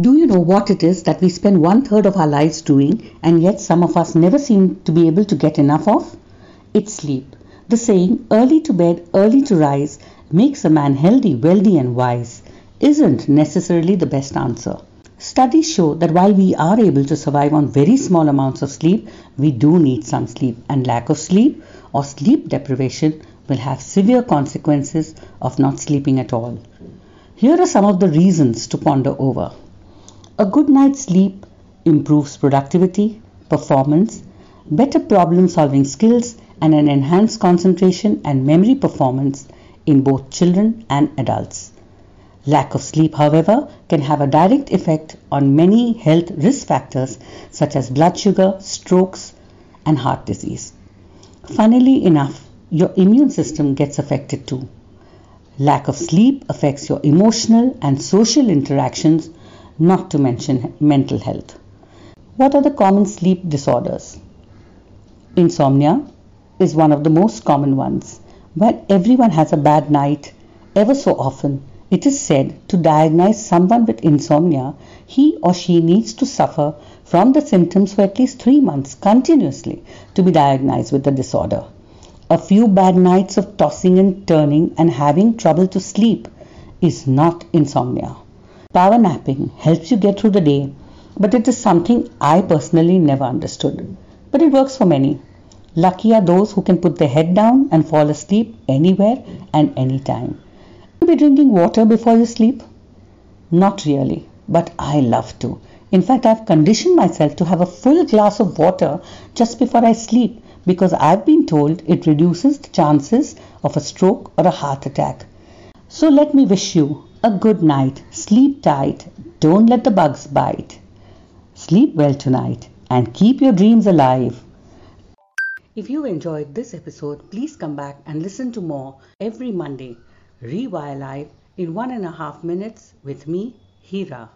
Do you know what it is that we spend one third of our lives doing and yet some of us never seem to be able to get enough of? It's sleep. The saying, early to bed, early to rise, makes a man healthy, wealthy, and wise, isn't necessarily the best answer. Studies show that while we are able to survive on very small amounts of sleep, we do need some sleep, and lack of sleep or sleep deprivation will have severe consequences of not sleeping at all. Here are some of the reasons to ponder over. A good night's sleep improves productivity, performance, better problem solving skills, and an enhanced concentration and memory performance in both children and adults. Lack of sleep, however, can have a direct effect on many health risk factors such as blood sugar, strokes, and heart disease. Funnily enough, your immune system gets affected too. Lack of sleep affects your emotional and social interactions, not to mention mental health. What are the common sleep disorders? Insomnia is one of the most common ones. When everyone has a bad night, ever so often, it is said to diagnose someone with insomnia, he or she needs to suffer from the symptoms for at least three months continuously to be diagnosed with the disorder. A few bad nights of tossing and turning and having trouble to sleep is not insomnia. Power napping helps you get through the day, but it is something I personally never understood. But it works for many. Lucky are those who can put their head down and fall asleep anywhere and anytime. You be drinking water before you sleep? Not really, but I love to. In fact, I've conditioned myself to have a full glass of water just before I sleep because I've been told it reduces the chances of a stroke or a heart attack. So let me wish you a good night. Sleep tight. Don't let the bugs bite. Sleep well tonight and keep your dreams alive. If you enjoyed this episode, please come back and listen to more every Monday. Rewire Life in one and a half minutes with me, Hira.